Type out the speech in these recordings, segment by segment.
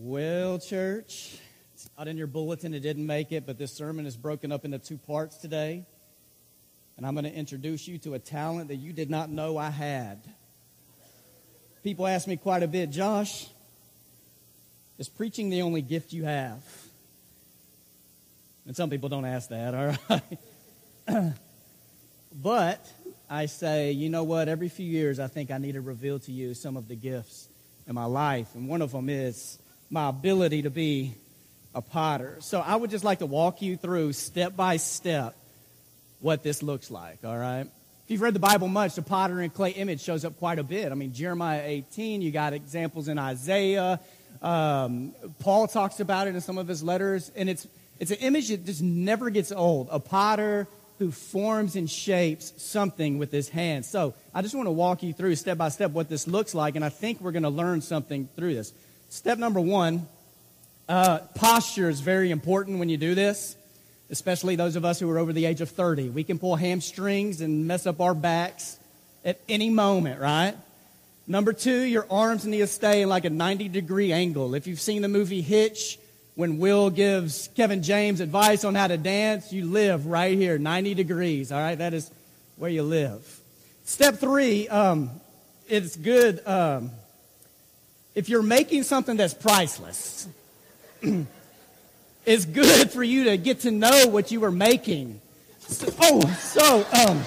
Well, church, it's not in your bulletin. It didn't make it, but this sermon is broken up into two parts today. And I'm going to introduce you to a talent that you did not know I had. People ask me quite a bit, Josh, is preaching the only gift you have? And some people don't ask that, all right? but I say, you know what? Every few years, I think I need to reveal to you some of the gifts in my life. And one of them is my ability to be a potter. So I would just like to walk you through step by step what this looks like, all right? If you've read the Bible much, the potter and clay image shows up quite a bit. I mean, Jeremiah 18, you got examples in Isaiah. Um, Paul talks about it in some of his letters, and it's, it's an image that just never gets old. A potter who forms and shapes something with his hands. So I just want to walk you through step by step what this looks like, and I think we're going to learn something through this. Step number one uh, posture is very important when you do this, especially those of us who are over the age of 30. We can pull hamstrings and mess up our backs at any moment, right? Number two, your arms need to stay in like a 90 degree angle. If you've seen the movie Hitch, when Will gives Kevin James advice on how to dance, you live right here, 90 degrees, all right? That is where you live. Step three, um, it's good. Um, if you're making something that's priceless, it's good for you to get to know what you were making. So, oh, so, um,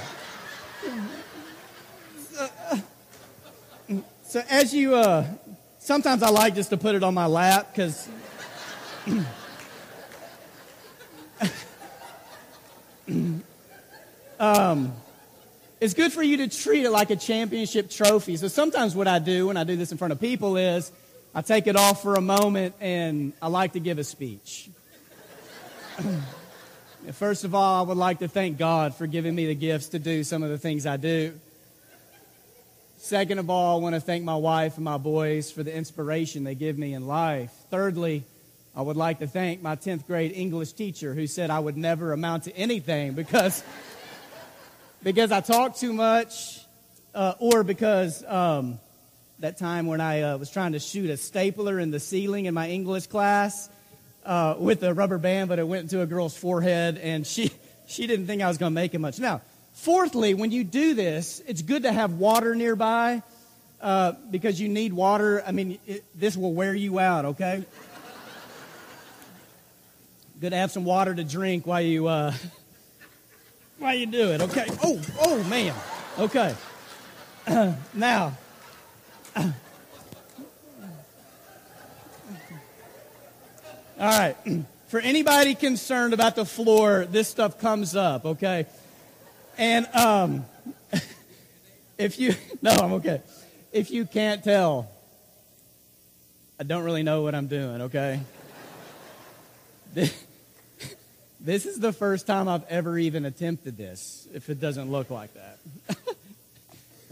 so as you, uh, sometimes I like just to put it on my lap because. um, it's good for you to treat it like a championship trophy. So sometimes what I do when I do this in front of people is I take it off for a moment and I like to give a speech. First of all, I would like to thank God for giving me the gifts to do some of the things I do. Second of all, I want to thank my wife and my boys for the inspiration they give me in life. Thirdly, I would like to thank my 10th grade English teacher who said I would never amount to anything because because I talk too much, uh, or because um, that time when I uh, was trying to shoot a stapler in the ceiling in my English class uh, with a rubber band, but it went into a girl's forehead, and she she didn't think I was going to make it much. Now, fourthly, when you do this, it's good to have water nearby uh, because you need water. I mean, it, this will wear you out. Okay. Good to have some water to drink while you uh, why you do it? Okay. Oh, oh man. Okay. Now. All right. For anybody concerned about the floor, this stuff comes up. Okay. And um, if you no, I'm okay. If you can't tell, I don't really know what I'm doing. Okay. This is the first time I've ever even attempted this, if it doesn't look like that.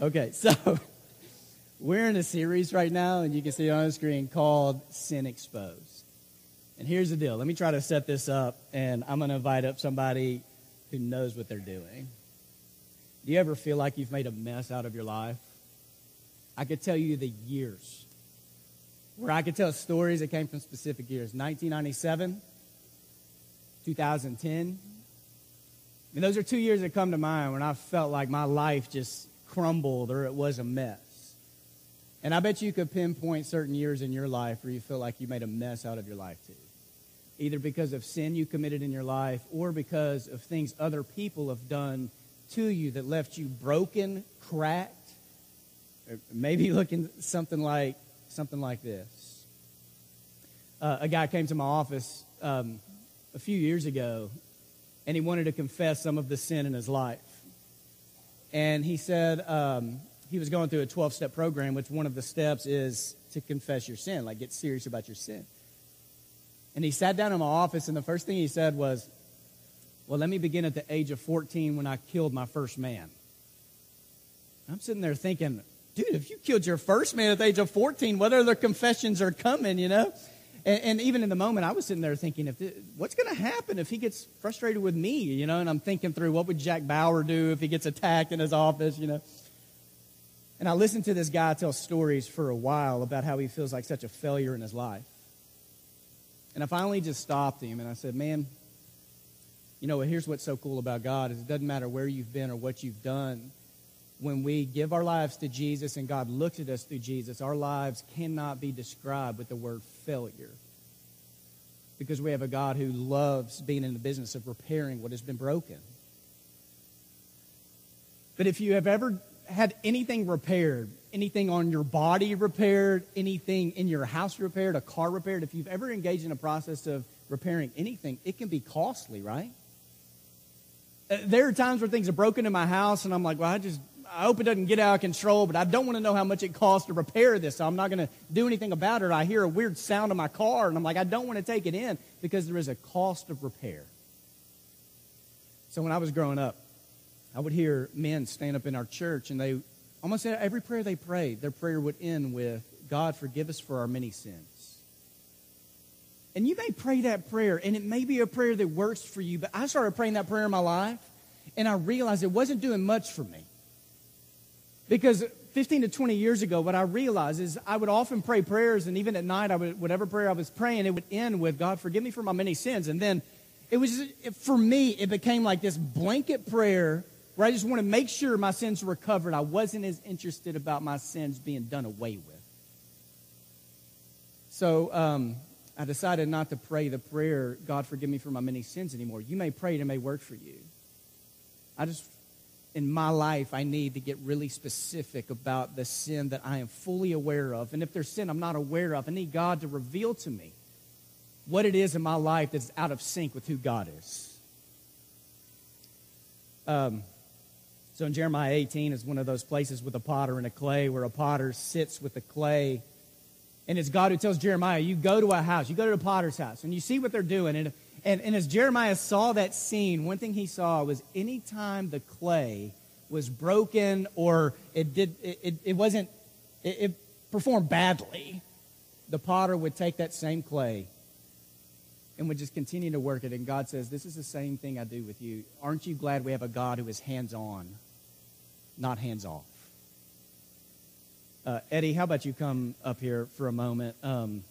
okay, so we're in a series right now, and you can see on the screen called Sin Exposed. And here's the deal. Let me try to set this up, and I'm going to invite up somebody who knows what they're doing. Do you ever feel like you've made a mess out of your life? I could tell you the years where I could tell stories that came from specific years. 1997, 2010. And those are two years that come to mind when I felt like my life just crumbled or it was a mess. And I bet you could pinpoint certain years in your life where you feel like you made a mess out of your life too. Either because of sin you committed in your life or because of things other people have done to you that left you broken, cracked, or maybe looking something like something like this. Uh, a guy came to my office um, a few years ago, and he wanted to confess some of the sin in his life. And he said um, he was going through a 12 step program, which one of the steps is to confess your sin, like get serious about your sin. And he sat down in my office, and the first thing he said was, Well, let me begin at the age of 14 when I killed my first man. I'm sitting there thinking, Dude, if you killed your first man at the age of 14, what other confessions are coming, you know? And, and, even in the moment, I was sitting there thinking, if this, what's going to happen if he gets frustrated with me? You know, and I'm thinking through what would Jack Bauer do if he gets attacked in his office? You know, and I listened to this guy tell stories for a while about how he feels like such a failure in his life. And I finally just stopped him and I said, Man, you know, here's what's so cool about God is it doesn't matter where you've been or what you've done. When we give our lives to Jesus and God looks at us through Jesus, our lives cannot be described with the word failure. Because we have a God who loves being in the business of repairing what has been broken. But if you have ever had anything repaired, anything on your body repaired, anything in your house repaired, a car repaired, if you've ever engaged in a process of repairing anything, it can be costly, right? Uh, there are times where things are broken in my house, and I'm like, well, I just, I hope it doesn't get out of control, but I don't want to know how much it costs to repair this, so I'm not going to do anything about it. I hear a weird sound in my car, and I'm like, I don't want to take it in because there is a cost of repair. So when I was growing up, I would hear men stand up in our church, and they almost every prayer they prayed, their prayer would end with, God, forgive us for our many sins. And you may pray that prayer, and it may be a prayer that works for you, but I started praying that prayer in my life, and I realized it wasn't doing much for me. Because 15 to 20 years ago, what I realized is I would often pray prayers, and even at night, I would, whatever prayer I was praying, it would end with, God, forgive me for my many sins. And then it was, for me, it became like this blanket prayer where I just want to make sure my sins were covered. I wasn't as interested about my sins being done away with. So, um, I decided not to pray the prayer, God forgive me for my many sins anymore. You may pray it, it may work for you. I just, in my life, I need to get really specific about the sin that I am fully aware of. And if there's sin I'm not aware of, I need God to reveal to me what it is in my life that's out of sync with who God is. Um, so in Jeremiah 18 is one of those places with a potter and a clay where a potter sits with the clay and it's God who tells Jeremiah, you go to a house, you go to the potter's house, and you see what they're doing. And, and, and as Jeremiah saw that scene, one thing he saw was anytime the clay was broken or it, did, it, it wasn't, it, it performed badly, the potter would take that same clay and would just continue to work it. And God says, This is the same thing I do with you. Aren't you glad we have a God who is hands on, not hands off? Uh, Eddie, how about you come up here for a moment? Um,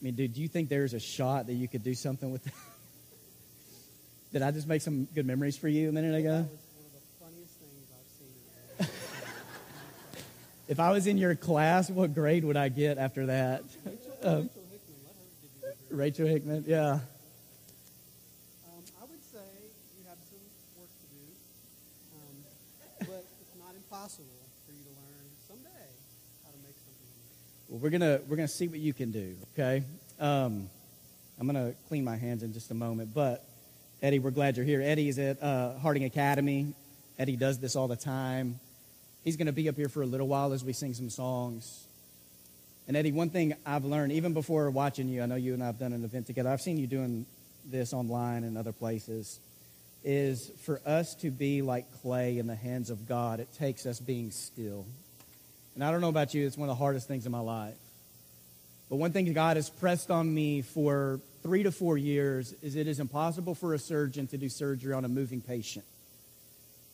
I mean, dude, do you think there's a shot that you could do something with? That? Did I just make some good memories for you a minute ago? if I was in your class, what grade would I get after that? Rachel, Rachel Hickman. Rachel Hickman, yeah. Um, I would say you have some work to do, um, but it's not impossible. Well, we're gonna we're gonna see what you can do. Okay. Um, I'm gonna clean my hands in just a moment, but Eddie, we're glad you're here. Eddie is at uh, Harding Academy. Eddie does this all the time. He's to be up here for a little while as we sing some songs. And Eddie, one thing I've learned, even before watching you, I know you and I have done an event together. I've seen you doing this online and other places. Is for us to be like clay in the hands of God, it takes us being still. And I don't know about you, it's one of the hardest things in my life. But one thing God has pressed on me for three to four years is it is impossible for a surgeon to do surgery on a moving patient.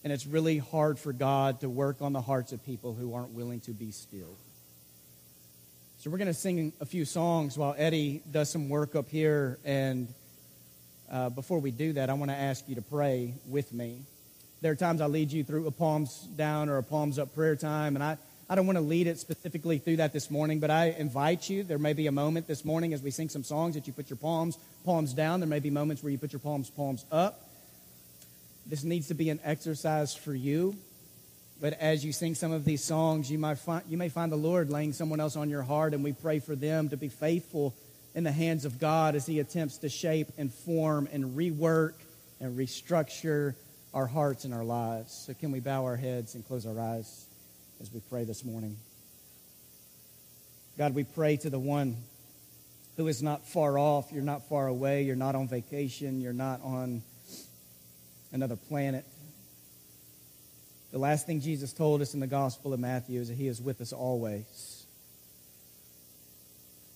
And it's really hard for God to work on the hearts of people who aren't willing to be still. So we're going to sing a few songs while Eddie does some work up here. And uh, before we do that, I want to ask you to pray with me. There are times I lead you through a palms down or a palms up prayer time, and I, I don't want to lead it specifically through that this morning, but I invite you. There may be a moment this morning as we sing some songs that you put your palms, palms down. There may be moments where you put your palms, palms up. This needs to be an exercise for you. But as you sing some of these songs, you might find, you may find the Lord laying someone else on your heart, and we pray for them to be faithful in the hands of God as He attempts to shape and form and rework and restructure our hearts and our lives. So, can we bow our heads and close our eyes? As we pray this morning. God, we pray to the one who is not far off. You're not far away. You're not on vacation. You're not on another planet. The last thing Jesus told us in the Gospel of Matthew is that He is with us always.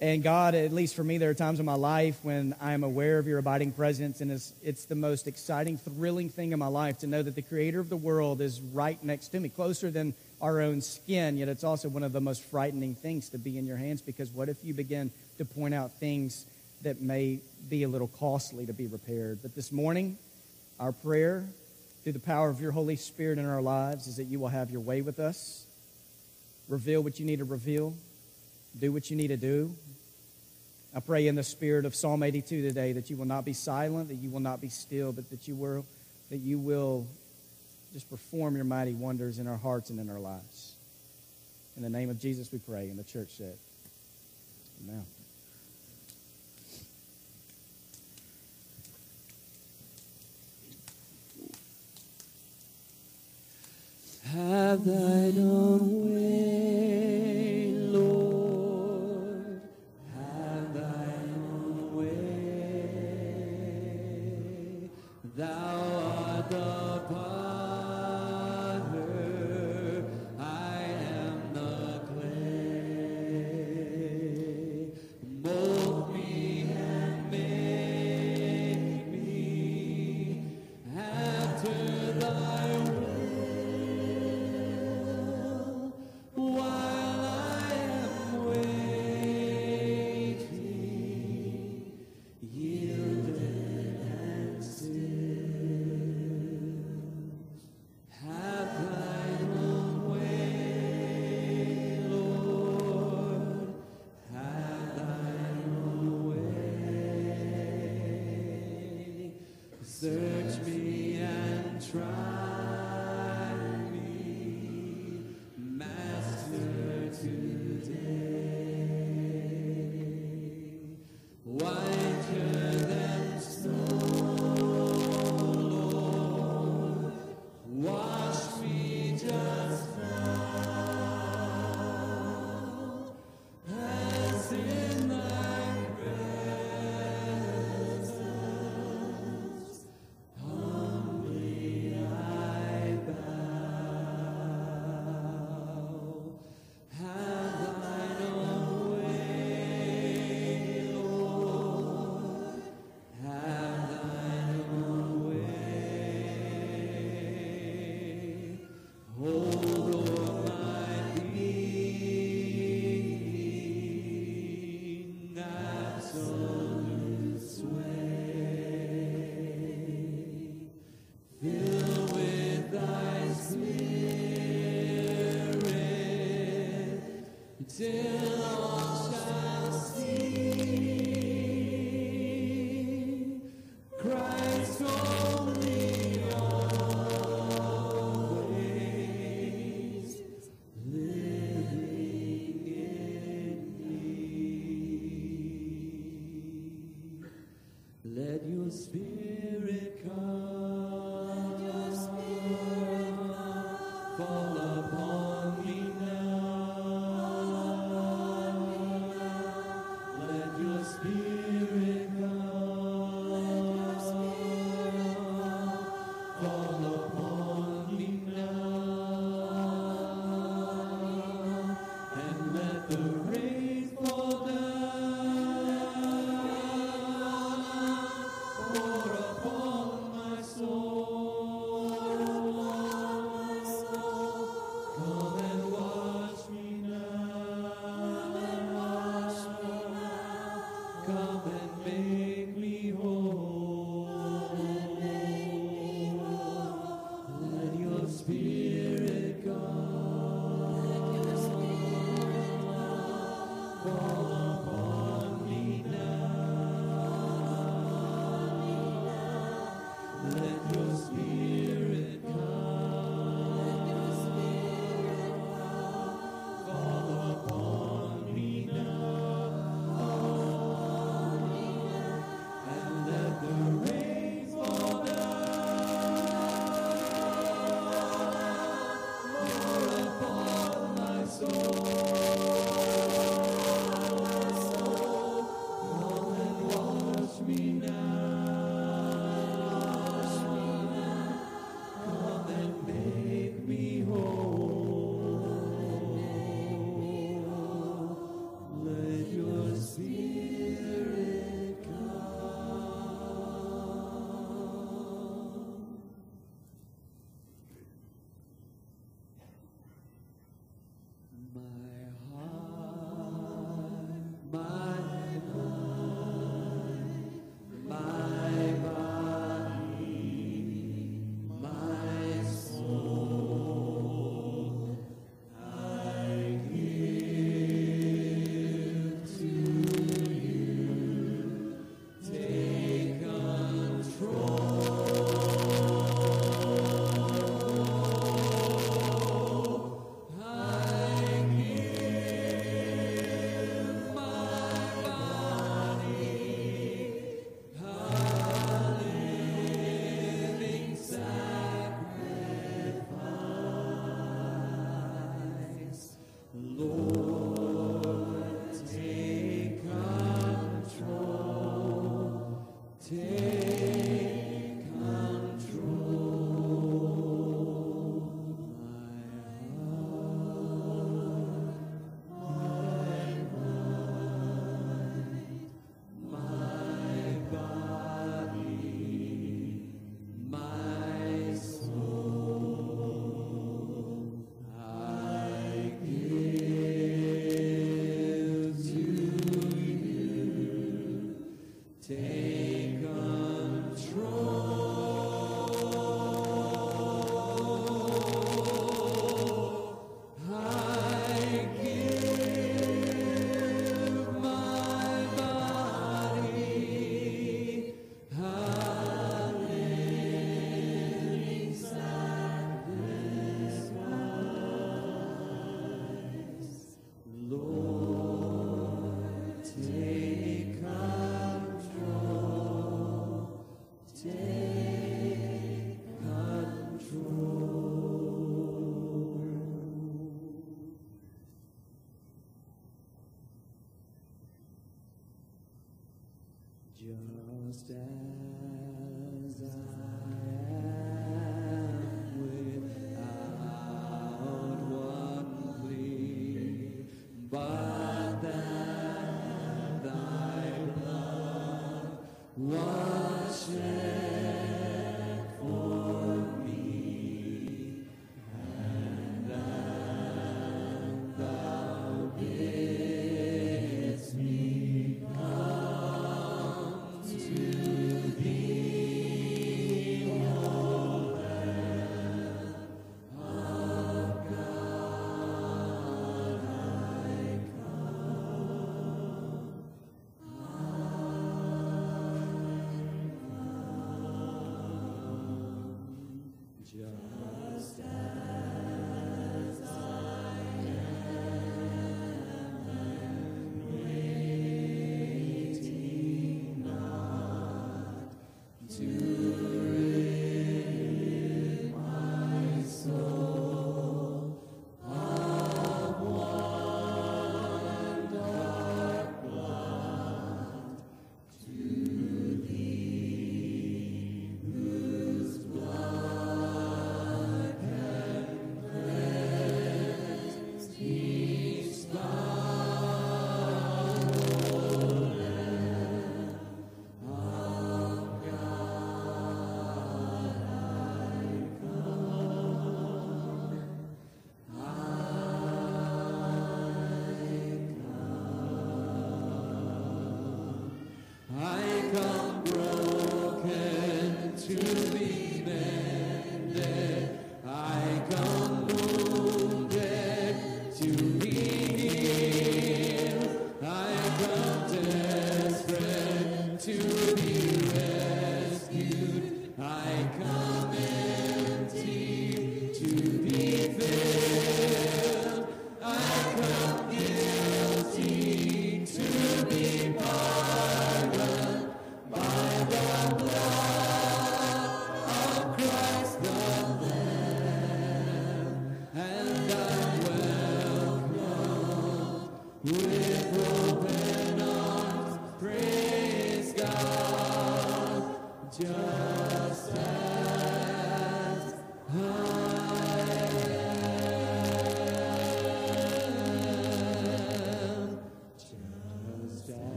And God, at least for me, there are times in my life when I am aware of your abiding presence, and it's, it's the most exciting, thrilling thing in my life to know that the Creator of the world is right next to me, closer than our own skin, yet it's also one of the most frightening things to be in your hands because what if you begin to point out things that may be a little costly to be repaired? But this morning, our prayer through the power of your Holy Spirit in our lives is that you will have your way with us, reveal what you need to reveal, do what you need to do. I pray in the spirit of Psalm 82 today that you will not be silent, that you will not be still, but that you will, that you will just perform your mighty wonders in our hearts and in our lives. In the name of Jesus we pray, and the church said, Amen. Have thine own way, Search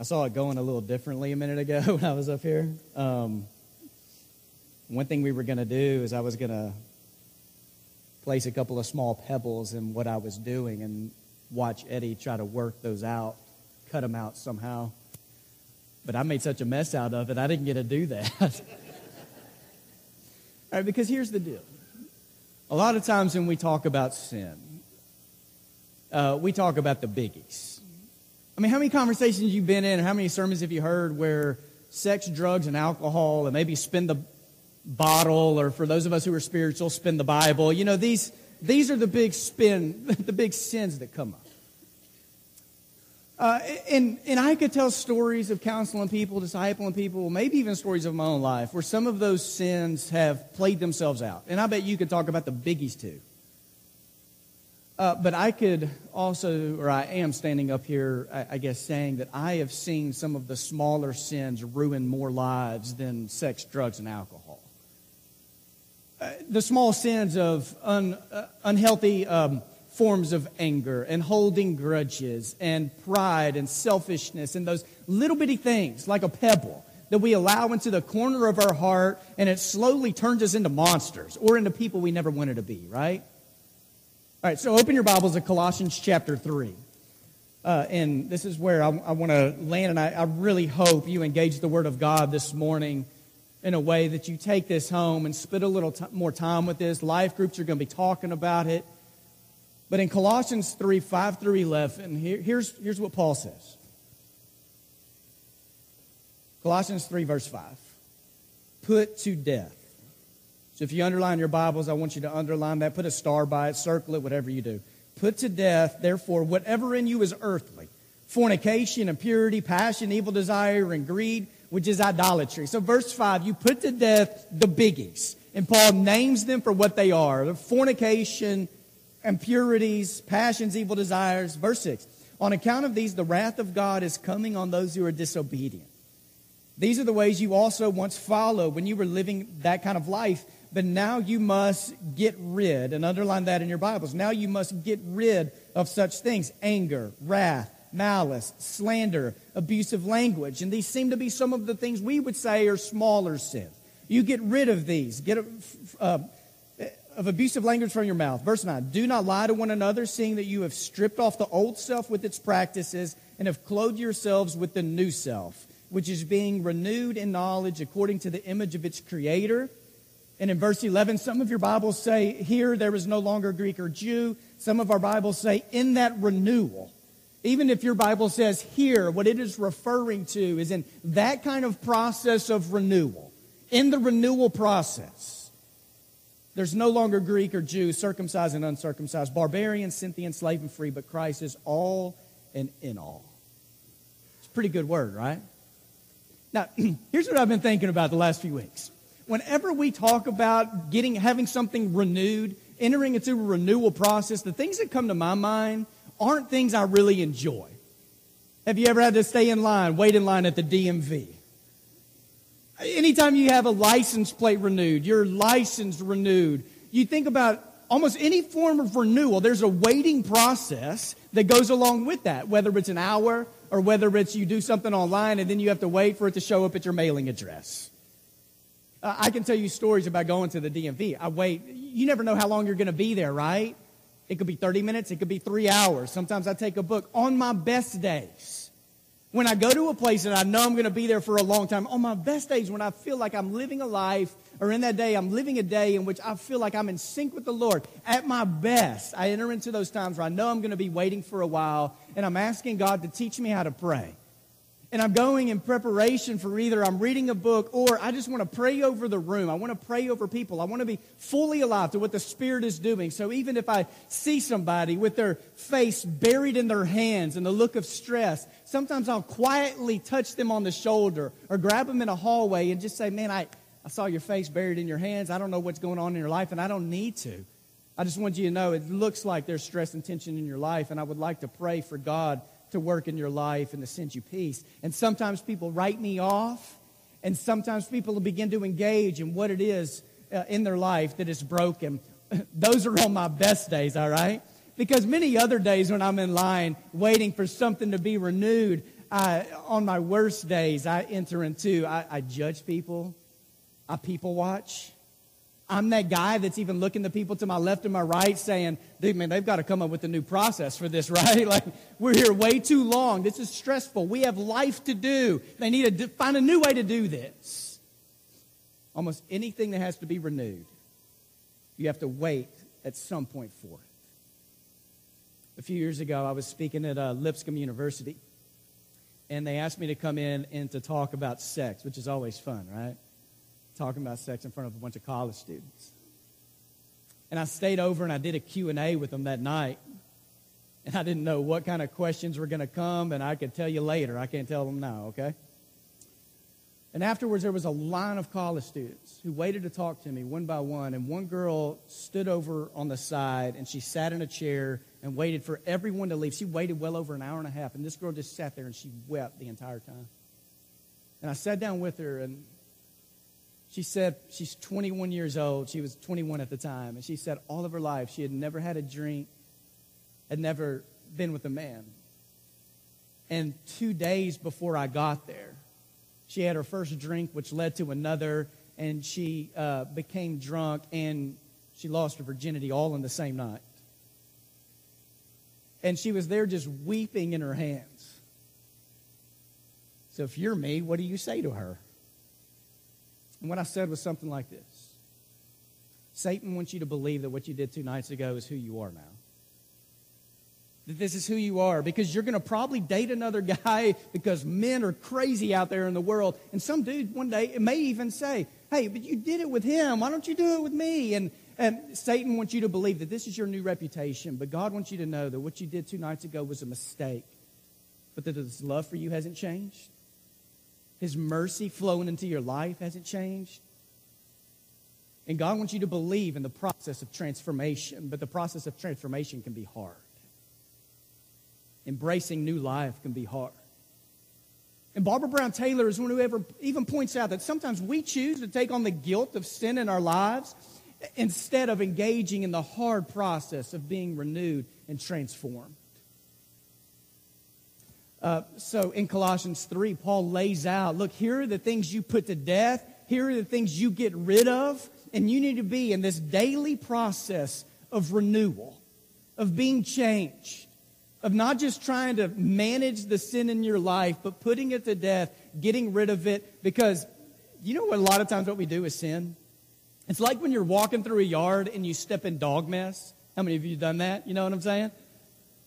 I saw it going a little differently a minute ago when I was up here. Um, one thing we were going to do is I was going to place a couple of small pebbles in what I was doing and watch Eddie try to work those out, cut them out somehow. But I made such a mess out of it, I didn't get to do that. All right, because here's the deal. A lot of times when we talk about sin, uh, we talk about the biggies. I mean, how many conversations you've been in, or how many sermons have you heard where sex, drugs, and alcohol, and maybe spin the bottle, or for those of us who are spiritual, spin the Bible. You know, these these are the big spin, the big sins that come up. Uh, and, and I could tell stories of counseling people, discipling people, maybe even stories of my own life where some of those sins have played themselves out. And I bet you could talk about the biggies too. Uh, but I could also, or I am standing up here, I, I guess, saying that I have seen some of the smaller sins ruin more lives than sex, drugs, and alcohol. Uh, the small sins of un, uh, unhealthy um, forms of anger and holding grudges and pride and selfishness and those little bitty things like a pebble that we allow into the corner of our heart and it slowly turns us into monsters or into people we never wanted to be, right? All right, so open your Bibles to Colossians chapter 3. Uh, and this is where I, I want to land, and I, I, really hope you engage the Word of God this morning in a way that you take this home and spend a little t- more time with this. Life groups are going to be talking about it. But in Colossians 3 5 through 11, here, here's, here's what Paul says Colossians 3, verse 5. Put to death so if you underline your Bibles, I want you to underline that, put a star by it, circle it, whatever you do. Put to death, therefore, whatever in you is earthly fornication, impurity, passion, evil desire, and greed, which is idolatry. So, verse 5, you put to death the biggies. And Paul names them for what they are the fornication, impurities, passions, evil desires. Verse 6, on account of these, the wrath of God is coming on those who are disobedient. These are the ways you also once followed when you were living that kind of life but now you must get rid, and underline that in your Bibles. Now you must get rid of such things anger, wrath, malice, slander, abusive language. And these seem to be some of the things we would say are smaller sins. You get rid of these. Get uh, of abusive language from your mouth. Verse 9 Do not lie to one another, seeing that you have stripped off the old self with its practices and have clothed yourselves with the new self, which is being renewed in knowledge according to the image of its creator and in verse 11, some of your Bibles say, here there is no longer Greek or Jew. Some of our Bibles say, in that renewal. Even if your Bible says here, what it is referring to is in that kind of process of renewal. In the renewal process, there's no longer Greek or Jew, circumcised and uncircumcised, barbarian, Scythian, slave and free, but Christ is all and in all. It's a pretty good word, right? Now, here's what I've been thinking about the last few weeks whenever we talk about getting having something renewed, entering into a renewal process, the things that come to my mind aren't things I really enjoy. Have you ever had to stay in line, wait in line at the DMV? Anytime you have a license plate renewed, your license renewed, you think about almost any form of renewal, there's a waiting process that goes along with that, whether it's an hour or whether it's you do something online and then you have to wait for it to show up at your mailing address. Uh, I can tell you stories about going to the DMV. I wait. You never know how long you're going to be there, right? It could be 30 minutes. It could be three hours. Sometimes I take a book on my best days. When I go to a place and I know I'm going to be there for a long time, on my best days, when I feel like I'm living a life, or in that day, I'm living a day in which I feel like I'm in sync with the Lord, at my best, I enter into those times where I know I'm going to be waiting for a while, and I'm asking God to teach me how to pray and I'm going in preparation for either I'm reading a book or I just want to pray over the room. I want to pray over people. I want to be fully alive to what the Spirit is doing. So even if I see somebody with their face buried in their hands and the look of stress, sometimes I'll quietly touch them on the shoulder or grab them in a hallway and just say, Man, I, I saw your face buried in your hands. I don't know what's going on in your life, and I don't need to. I just want you to know it looks like there's stress and tension in your life, and I would like to pray for God to work in your life and to send you peace. And sometimes people write me off, and sometimes people begin to engage in what it is uh, in their life that is broken. Those are on my best days, all right? Because many other days when I'm in line waiting for something to be renewed, I, on my worst days, I enter into, I, I judge people, I people watch. I'm that guy that's even looking the people to my left and my right saying, dude, man, they've got to come up with a new process for this, right? Like, we're here way too long. This is stressful. We have life to do. They need to find a new way to do this. Almost anything that has to be renewed, you have to wait at some point for it. A few years ago, I was speaking at uh, Lipscomb University, and they asked me to come in and to talk about sex, which is always fun, right? Talking about sex in front of a bunch of college students. And I stayed over and I did a Q&A with them that night. And I didn't know what kind of questions were going to come, and I could tell you later. I can't tell them now, okay? And afterwards, there was a line of college students who waited to talk to me one by one. And one girl stood over on the side and she sat in a chair and waited for everyone to leave. She waited well over an hour and a half. And this girl just sat there and she wept the entire time. And I sat down with her and she said she's 21 years old. She was 21 at the time. And she said all of her life she had never had a drink, had never been with a man. And two days before I got there, she had her first drink, which led to another, and she uh, became drunk and she lost her virginity all in the same night. And she was there just weeping in her hands. So if you're me, what do you say to her? And what I said was something like this Satan wants you to believe that what you did two nights ago is who you are now. That this is who you are because you're going to probably date another guy because men are crazy out there in the world. And some dude one day may even say, Hey, but you did it with him. Why don't you do it with me? And, and Satan wants you to believe that this is your new reputation. But God wants you to know that what you did two nights ago was a mistake. But that his love for you hasn't changed his mercy flowing into your life hasn't changed. And God wants you to believe in the process of transformation, but the process of transformation can be hard. Embracing new life can be hard. And Barbara Brown Taylor is one who ever even points out that sometimes we choose to take on the guilt of sin in our lives instead of engaging in the hard process of being renewed and transformed. Uh, so in Colossians 3, Paul lays out look, here are the things you put to death, here are the things you get rid of, and you need to be in this daily process of renewal, of being changed, of not just trying to manage the sin in your life, but putting it to death, getting rid of it, because you know what a lot of times what we do is sin? It's like when you're walking through a yard and you step in dog mess. How many of you done that? You know what I'm saying?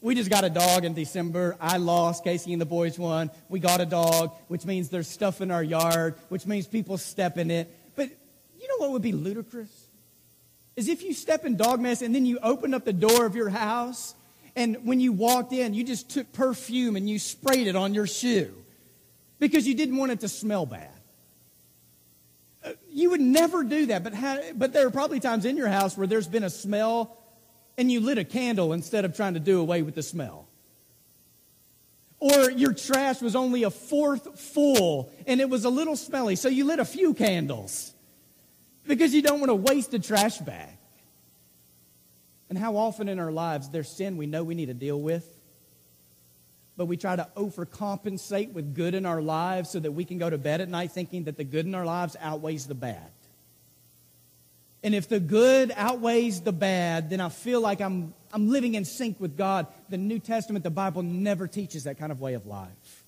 We just got a dog in December. I lost. Casey and the boys won. We got a dog, which means there's stuff in our yard, which means people step in it. But you know what would be ludicrous? Is if you step in dog mess and then you open up the door of your house and when you walked in, you just took perfume and you sprayed it on your shoe because you didn't want it to smell bad. Uh, you would never do that, but, but there are probably times in your house where there's been a smell and you lit a candle instead of trying to do away with the smell. Or your trash was only a fourth full and it was a little smelly, so you lit a few candles because you don't want to waste a trash bag. And how often in our lives there's sin we know we need to deal with, but we try to overcompensate with good in our lives so that we can go to bed at night thinking that the good in our lives outweighs the bad. And if the good outweighs the bad, then I feel like I'm, I'm living in sync with God. The New Testament, the Bible never teaches that kind of way of life.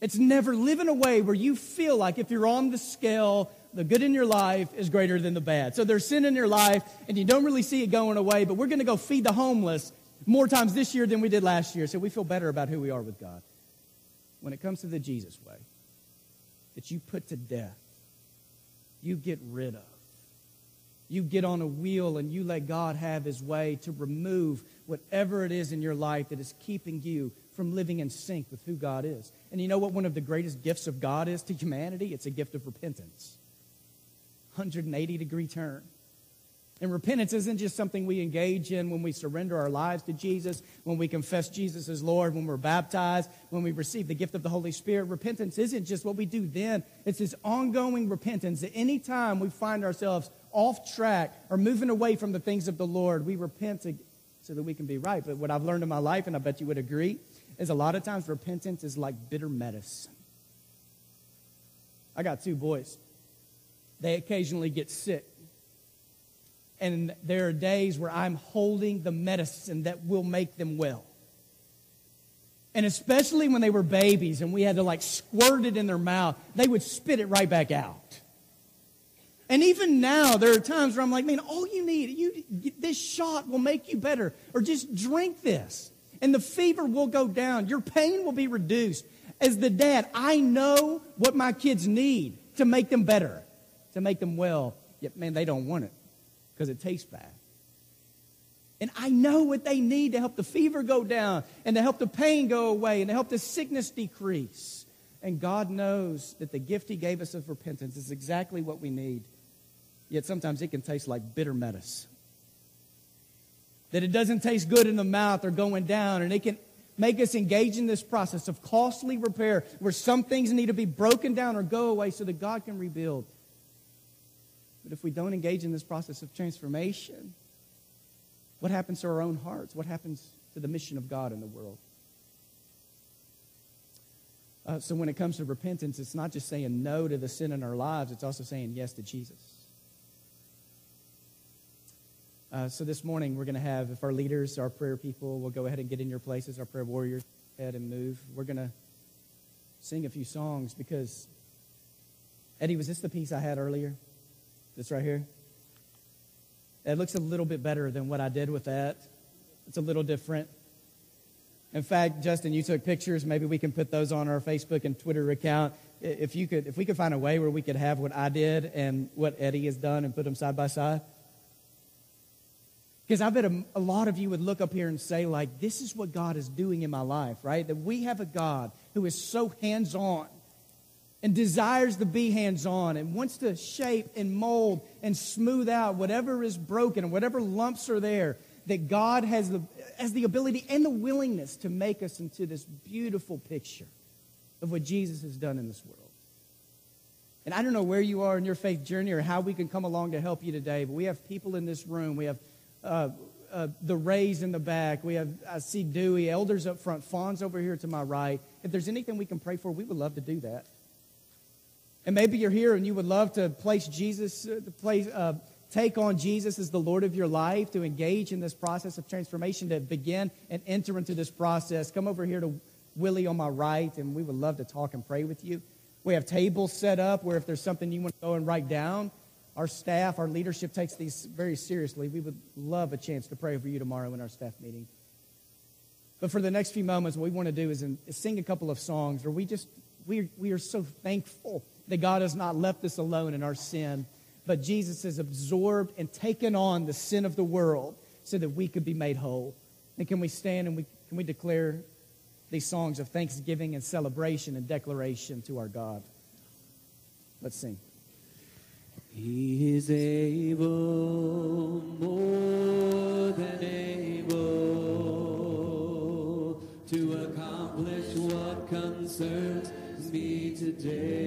It's never living a way where you feel like if you're on the scale, the good in your life is greater than the bad. So there's sin in your life and you don't really see it going away, but we're going to go feed the homeless more times this year than we did last year. So we feel better about who we are with God. When it comes to the Jesus way, that you put to death, you get rid of you get on a wheel and you let God have his way to remove whatever it is in your life that is keeping you from living in sync with who God is. And you know what one of the greatest gifts of God is to humanity? It's a gift of repentance. 180 degree turn. And repentance isn't just something we engage in when we surrender our lives to Jesus, when we confess Jesus as Lord, when we're baptized, when we receive the gift of the Holy Spirit. Repentance isn't just what we do then, it's this ongoing repentance that any time we find ourselves off track or moving away from the things of the Lord, we repent to, so that we can be right. But what I've learned in my life, and I bet you would agree, is a lot of times repentance is like bitter medicine. I got two boys. They occasionally get sick. And there are days where I'm holding the medicine that will make them well. And especially when they were babies and we had to like squirt it in their mouth, they would spit it right back out. And even now, there are times where I'm like, man, all you need, you, this shot will make you better. Or just drink this. And the fever will go down. Your pain will be reduced. As the dad, I know what my kids need to make them better, to make them well. Yet, man, they don't want it because it tastes bad. And I know what they need to help the fever go down and to help the pain go away and to help the sickness decrease. And God knows that the gift He gave us of repentance is exactly what we need. Yet sometimes it can taste like bitter medicine. That it doesn't taste good in the mouth or going down, and it can make us engage in this process of costly repair where some things need to be broken down or go away so that God can rebuild. But if we don't engage in this process of transformation, what happens to our own hearts? What happens to the mission of God in the world? Uh, so when it comes to repentance, it's not just saying no to the sin in our lives, it's also saying yes to Jesus. Uh, so this morning, we're going to have, if our leaders, our prayer people will go ahead and get in your places, our prayer warriors, head and move. We're going to sing a few songs because, Eddie, was this the piece I had earlier? This right here? It looks a little bit better than what I did with that. It's a little different. In fact, Justin, you took pictures. Maybe we can put those on our Facebook and Twitter account. If you could, if we could find a way where we could have what I did and what Eddie has done and put them side by side. Because I bet a, a, lot of you would look up here and say, like, this is what God is doing in my life, right? That we have a God who is so hands on and desires to be hands on and wants to shape and mold and smooth out whatever is broken and whatever lumps are there. That God has the, has the ability and the willingness to make us into this beautiful picture of what Jesus has done in this world. And I don't know where you are in your faith journey or how we can come along to help you today, but we have people in this room. We have uh, uh, the Rays in the back. We have, I see Dewey, elders up front, Fawn's over here to my right. If there's anything we can pray for, we would love to do that. And maybe you're here and you would love to place Jesus, uh, place, uh, take on Jesus as the Lord of your life, to engage in this process of transformation, to begin and enter into this process. Come over here to Willie on my right, and we would love to talk and pray with you. We have tables set up where if there's something you want to go and write down, our staff, our leadership takes these very seriously. We would love a chance to pray over you tomorrow in our staff meeting. But for the next few moments, what we want to do is, in, is sing a couple of songs where we just, we, we are so thankful that God has not left us alone in our sin, but Jesus has absorbed and taken on the sin of the world so that we could be made whole. And can we stand and we, can we declare these songs of thanksgiving and celebration and declaration to our God? Let's sing. He is able, more than able, to accomplish what concerns me today.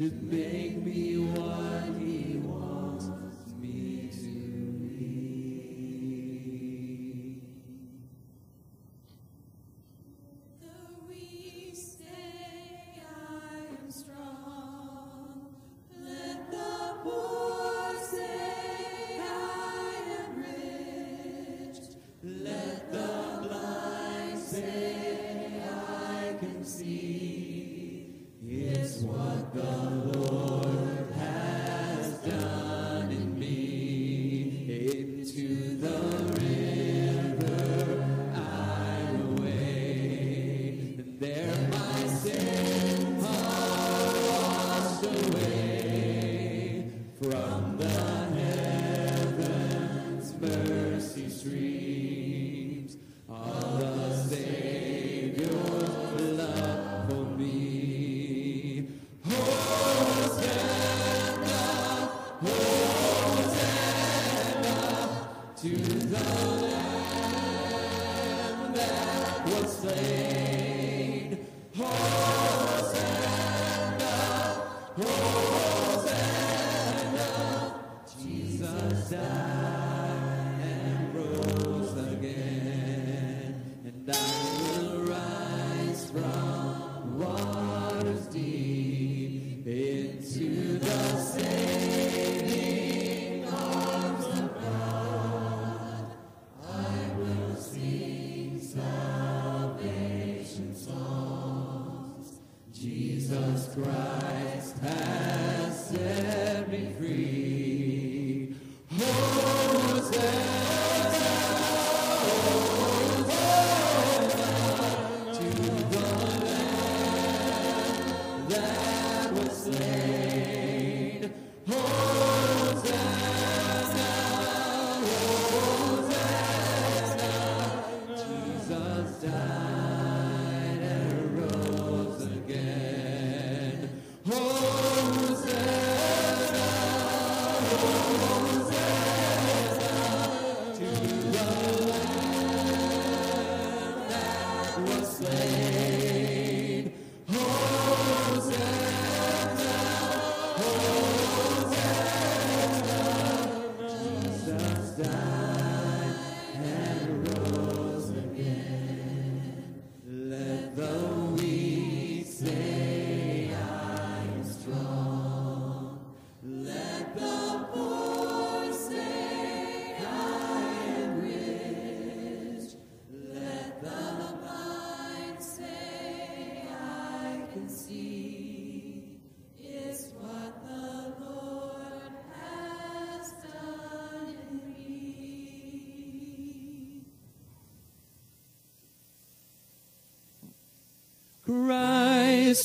To me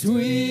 Christ,